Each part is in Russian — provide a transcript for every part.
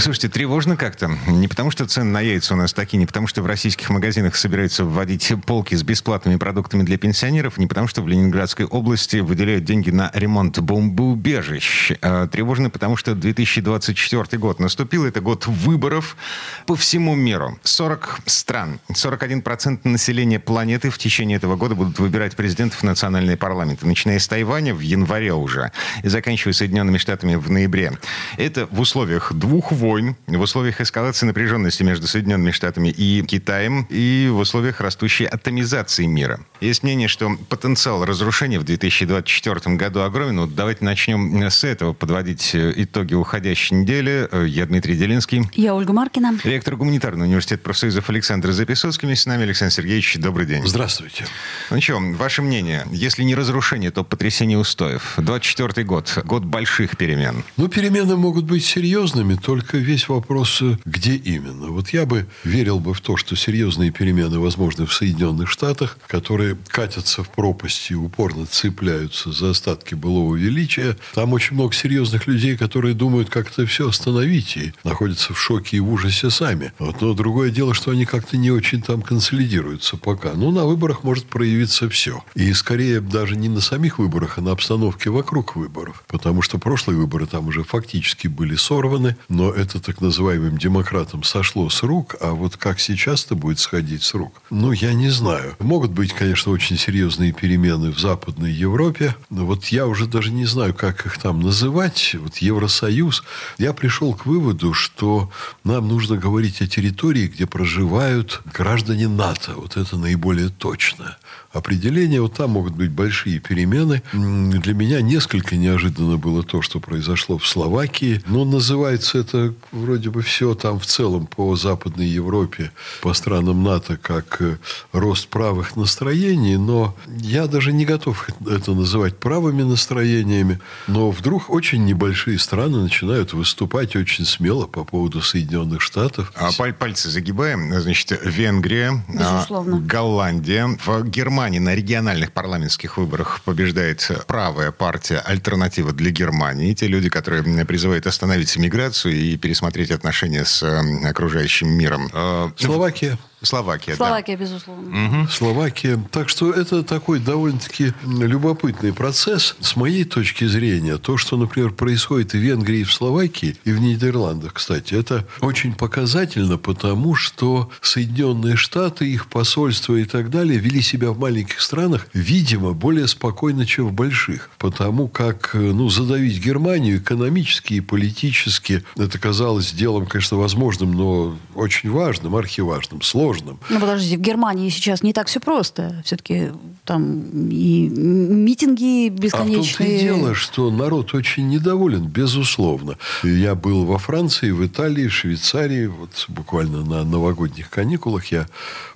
Слушайте, тревожно как-то. Не потому, что цены на яйца у нас такие, не потому, что в российских магазинах собираются вводить полки с бесплатными продуктами для пенсионеров, не потому, что в Ленинградской области выделяют деньги на ремонт бомбоубежищ. А тревожно, потому что 2024 год наступил. Это год выборов по всему миру. 40 стран, 41% населения планеты в течение этого года будут выбирать президентов в национальные парламенты, начиная с Тайваня в январе уже и заканчивая Соединенными Штатами в ноябре. Это в условиях двух войн войн, в условиях эскалации напряженности между Соединенными Штатами и Китаем и в условиях растущей атомизации мира. Есть мнение, что потенциал разрушения в 2024 году огромен. Вот давайте начнем с этого, подводить э, итоги уходящей недели. Э, я Дмитрий Делинский. Я Ольга Маркина. Ректор гуманитарного университета профсоюзов Александр Записоцкий. Вместе с нами Александр Сергеевич. Добрый день. Здравствуйте. Ну что, ваше мнение? Если не разрушение, то потрясение устоев. 24 год. Год больших перемен. Ну, перемены могут быть серьезными, только весь вопрос, э, где именно. Вот я бы верил бы в то, что серьезные перемены возможны в Соединенных Штатах, которые катятся в пропасти упорно цепляются за остатки былого величия. Там очень много серьезных людей, которые думают, как это все остановить и находятся в шоке и в ужасе сами. Вот. Но другое дело, что они как-то не очень там консолидируются пока. Ну, на выборах может проявиться все. И скорее даже не на самих выборах, а на обстановке вокруг выборов. Потому что прошлые выборы там уже фактически были сорваны, но это так называемым демократам сошло с рук, а вот как сейчас это будет сходить с рук, ну, я не знаю. Могут быть, конечно, очень серьезные перемены в Западной Европе, но вот я уже даже не знаю, как их там называть. Вот Евросоюз. Я пришел к выводу, что нам нужно говорить о территории, где проживают граждане НАТО. Вот это наиболее точно определение. Вот там могут быть большие перемены. Для меня несколько неожиданно было то, что произошло в Словакии. Но называется это вроде бы все там в целом по Западной Европе, по странам НАТО, как э, рост правых настроений. Но я даже не готов это называть правыми настроениями. Но вдруг очень небольшие страны начинают выступать очень смело по поводу Соединенных Штатов. А пальцы загибаем. Значит, Венгрия, а, Безусловно. Голландия, в Германии Германии на региональных парламентских выборах побеждает правая партия «Альтернатива для Германии». Те люди, которые призывают остановить миграцию и пересмотреть отношения с окружающим миром. Э, Словакия. Словакия, Словакия, да. безусловно. Угу. Словакия. Так что это такой довольно-таки любопытный процесс. С моей точки зрения, то, что, например, происходит в Венгрии, в Словакии и в Нидерландах, кстати, это очень показательно, потому что Соединенные Штаты, их посольства и так далее вели себя в маленьких странах, видимо, более спокойно, чем в больших. Потому как ну, задавить Германию экономически и политически, это казалось делом, конечно, возможным, но очень важным, архиважным, сложным сложным. Ну, подождите, в Германии сейчас не так все просто. Все-таки там и митинги бесконечные. А в том-то и дело, что народ очень недоволен, безусловно. Я был во Франции, в Италии, в Швейцарии. Вот буквально на новогодних каникулах я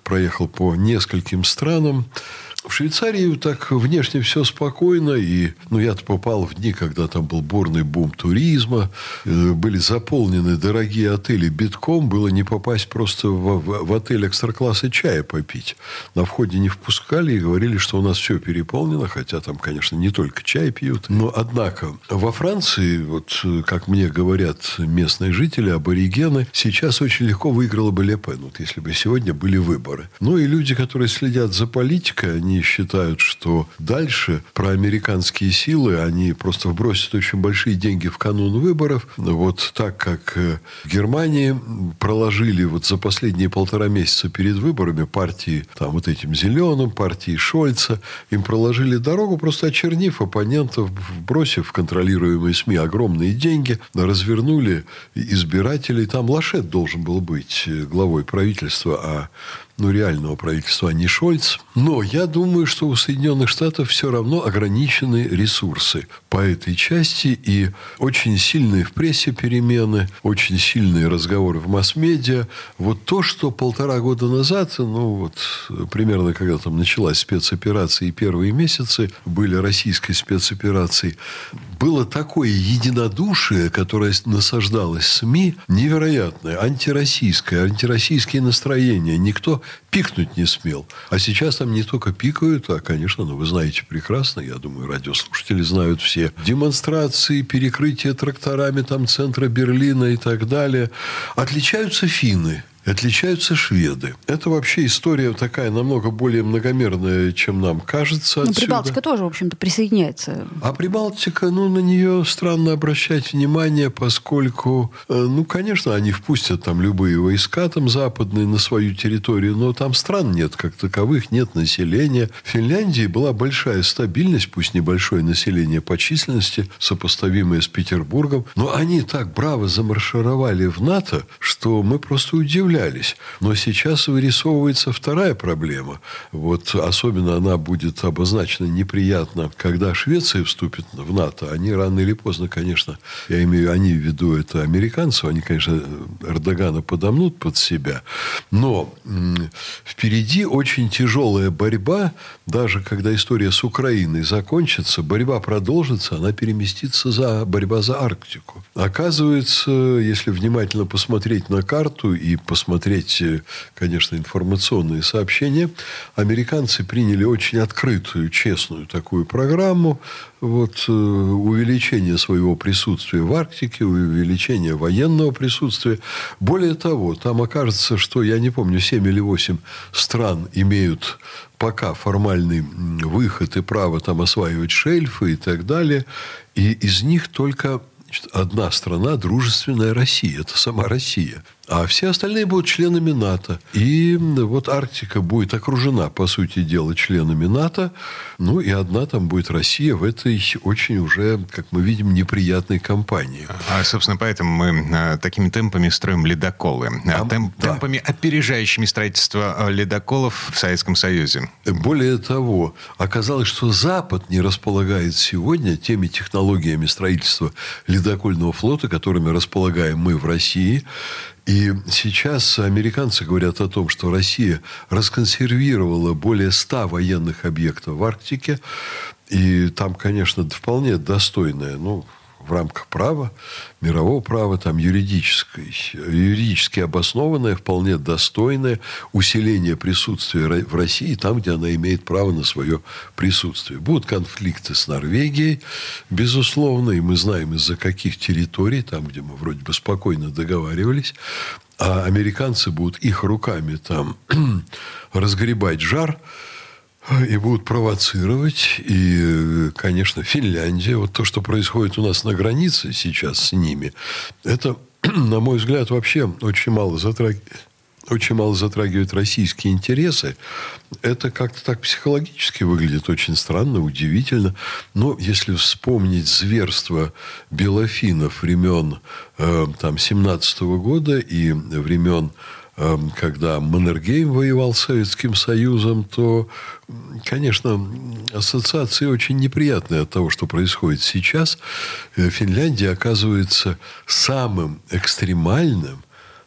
проехал по нескольким странам. В Швейцарии так внешне все спокойно. И, ну, я-то попал в дни, когда там был бурный бум туризма. Э, были заполнены дорогие отели битком. Было не попасть просто в, в, в отель экстра-класса чая попить. На входе не впускали и говорили, что у нас все переполнено. Хотя там, конечно, не только чай пьют. Но, однако, во Франции, вот как мне говорят местные жители, аборигены, сейчас очень легко выиграла бы Лепен. Вот если бы сегодня были выборы. Ну, и люди, которые следят за политикой, они они считают, что дальше проамериканские силы, они просто вбросят очень большие деньги в канун выборов. Вот так как э, в Германии проложили вот за последние полтора месяца перед выборами партии, там вот этим зеленым, партии Шольца, им проложили дорогу, просто очернив оппонентов, бросив в контролируемые СМИ огромные деньги, развернули избирателей. Там Лашет должен был быть э, главой правительства, а ну, реального правительства, а не Шольц. Но я думаю, что у Соединенных Штатов все равно ограничены ресурсы. по этой части. И очень сильные в прессе перемены, очень сильные разговоры в масс-медиа. Вот то, что полтора года назад, ну вот примерно когда там началась спецоперация и первые месяцы были российской спецоперацией, было такое единодушие, которое насаждалось СМИ, невероятное, антироссийское, антироссийские настроения. Никто пикнуть не смел. А сейчас там не только пикают, а, конечно, ну, вы знаете прекрасно, я думаю, радиослушатели знают все, демонстрации, перекрытие тракторами там центра Берлина и так далее. Отличаются финны отличаются шведы. Это вообще история такая намного более многомерная, чем нам кажется. Ну, Прибалтика тоже, в общем-то, присоединяется. А Прибалтика, ну, на нее странно обращать внимание, поскольку, э, ну, конечно, они впустят там любые войска там западные на свою территорию, но там стран нет как таковых, нет населения. В Финляндии была большая стабильность, пусть небольшое население по численности, сопоставимое с Петербургом, но они так браво замаршировали в НАТО, что мы просто удивляемся справлялись. Но сейчас вырисовывается вторая проблема. Вот особенно она будет обозначена неприятно, когда Швеция вступит в НАТО. Они рано или поздно, конечно, я имею они в виду это американцев, они, конечно, Эрдогана подомнут под себя. Но впереди очень тяжелая борьба, даже когда история с Украиной закончится, борьба продолжится, она переместится за борьба за Арктику. Оказывается, если внимательно посмотреть на карту и посмотреть посмотреть, э, конечно, информационные сообщения, американцы приняли очень открытую, честную такую программу вот, э, увеличения своего присутствия в Арктике, увеличения военного присутствия. Более того, там окажется, что, я не помню, 7 или 8 стран имеют пока формальный выход и право там осваивать шельфы и так далее. И из них только одна страна, дружественная Россия. Это сама Россия. А все остальные будут членами НАТО. И вот Арктика будет окружена, по сути дела, членами НАТО. Ну, и одна там будет Россия в этой очень уже, как мы видим, неприятной компании. А, собственно, поэтому мы а, такими темпами строим ледоколы. А, Темп, да. Темпами, опережающими строительство а, ледоколов в Советском Союзе. Более того, оказалось, что Запад не располагает сегодня теми технологиями строительства ледокольного флота, которыми располагаем мы в России. И сейчас американцы говорят о том, что Россия расконсервировала более ста военных объектов в Арктике. И там, конечно, вполне достойная, ну, в рамках права, мирового права, там юридической, юридически обоснованное, вполне достойное усиление присутствия в России там, где она имеет право на свое присутствие. Будут конфликты с Норвегией, безусловно, и мы знаем из-за каких территорий, там, где мы вроде бы спокойно договаривались, а американцы будут их руками там разгребать жар, и будут провоцировать. И, конечно, Финляндия, вот то, что происходит у нас на границе сейчас с ними, это, на мой взгляд, вообще очень мало затрагивает очень мало затрагивает российские интересы, это как-то так психологически выглядит очень странно, удивительно. Но если вспомнить зверство белофинов времен э, там, 17 -го года и времен когда Маннергейм воевал с Советским Союзом, то, конечно, ассоциации очень неприятные от того, что происходит сейчас. Э, Финляндия оказывается самым экстремальным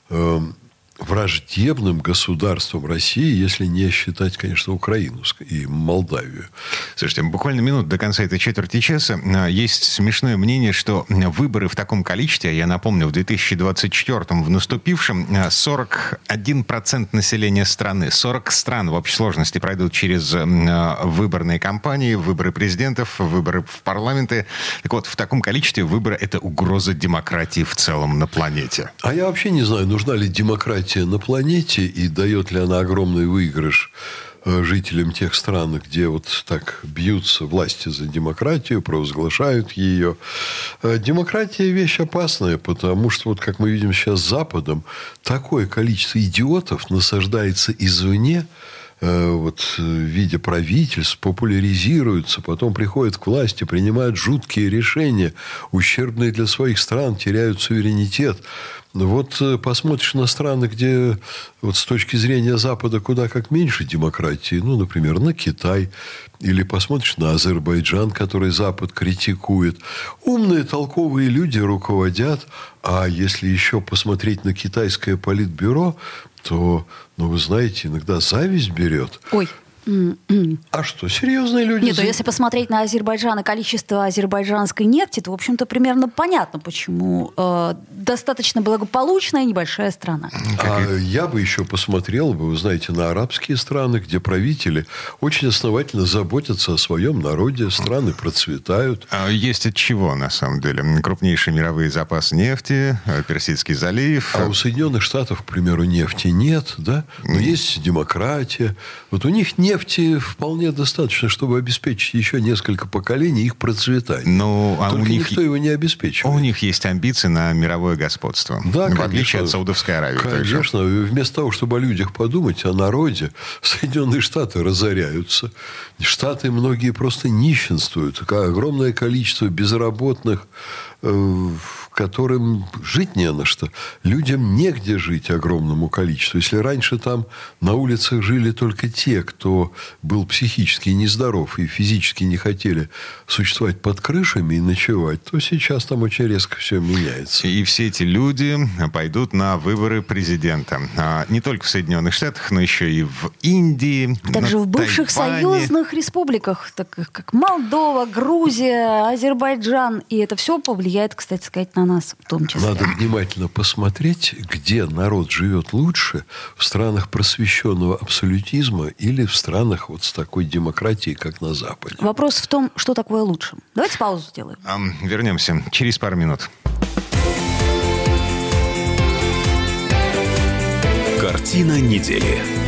эм, враждебным государством России, если не считать, конечно, Украину и Молдавию. Слушайте, буквально минут до конца этой четверти часа. Есть смешное мнение, что выборы в таком количестве, я напомню, в 2024 в наступившем 41% а, населения страны, 40 стран в общей сложности пройдут через а, выборные кампании, выборы президентов, выборы в парламенты. Так вот, в таком количестве выборы – это угроза демократии в целом на планете. А я вообще не знаю, нужна ли демократия демократия на планете и дает ли она огромный выигрыш э, жителям тех стран, где вот так бьются власти за демократию, провозглашают ее. Э, демократия – вещь опасная, потому что, вот как мы видим сейчас Западом, такое количество идиотов насаждается извне, вот, в виде правительств популяризируются, потом приходят к власти, принимают жуткие решения, ущербные для своих стран, теряют суверенитет. Вот э, посмотришь на страны, где вот с точки зрения Запада куда как меньше демократии, ну, например, на Китай, или посмотришь на Азербайджан, который Запад критикует. Умные, толковые люди руководят, а если еще посмотреть на китайское политбюро, то, ну, вы знаете, иногда зависть берет. Ой. А что, серьезные люди? Нет, ну если посмотреть на Азербайджан и количество азербайджанской нефти, то, в общем-то, примерно понятно, почему э, достаточно благополучная небольшая страна. А я бы еще посмотрел бы, вы знаете, на арабские страны, где правители очень основательно заботятся о своем народе, страны процветают. А есть от чего, на самом деле? Крупнейшие мировые запасы нефти, э, Персидский залив. А у Соединенных Штатов, к примеру, нефти нет, да? Но есть демократия. Вот у них нефть нефти вполне достаточно, чтобы обеспечить еще несколько поколений их процветания. Ну, а Только у них, никто его не обеспечивает. У них есть амбиции на мировое господство. Да, в конечно, отличие от Саудовской Аравии. Конечно. Вместо того, чтобы о людях подумать, о народе, Соединенные Штаты разоряются. Штаты многие просто нищенствуют. Огромное количество безработных, э, которым жить не на что. Людям негде жить огромному количеству. Если раньше там на улицах жили только те, кто был психически нездоров и физически не хотели существовать под крышами и ночевать, то сейчас там очень резко все меняется. И все эти люди пойдут на выборы президента. А, не только в Соединенных Штатах, но еще и в Индии. Также в бывших Тайване. союзных республиках, так как Молдова, Грузия, Азербайджан. И это все повлияет, кстати сказать, на нас в том числе. Надо внимательно посмотреть, где народ живет лучше, в странах просвещенного абсолютизма или в странах вот с такой демократией, как на Западе. Вопрос в том, что такое лучше. Давайте паузу сделаем. А, вернемся через пару минут. Картина недели.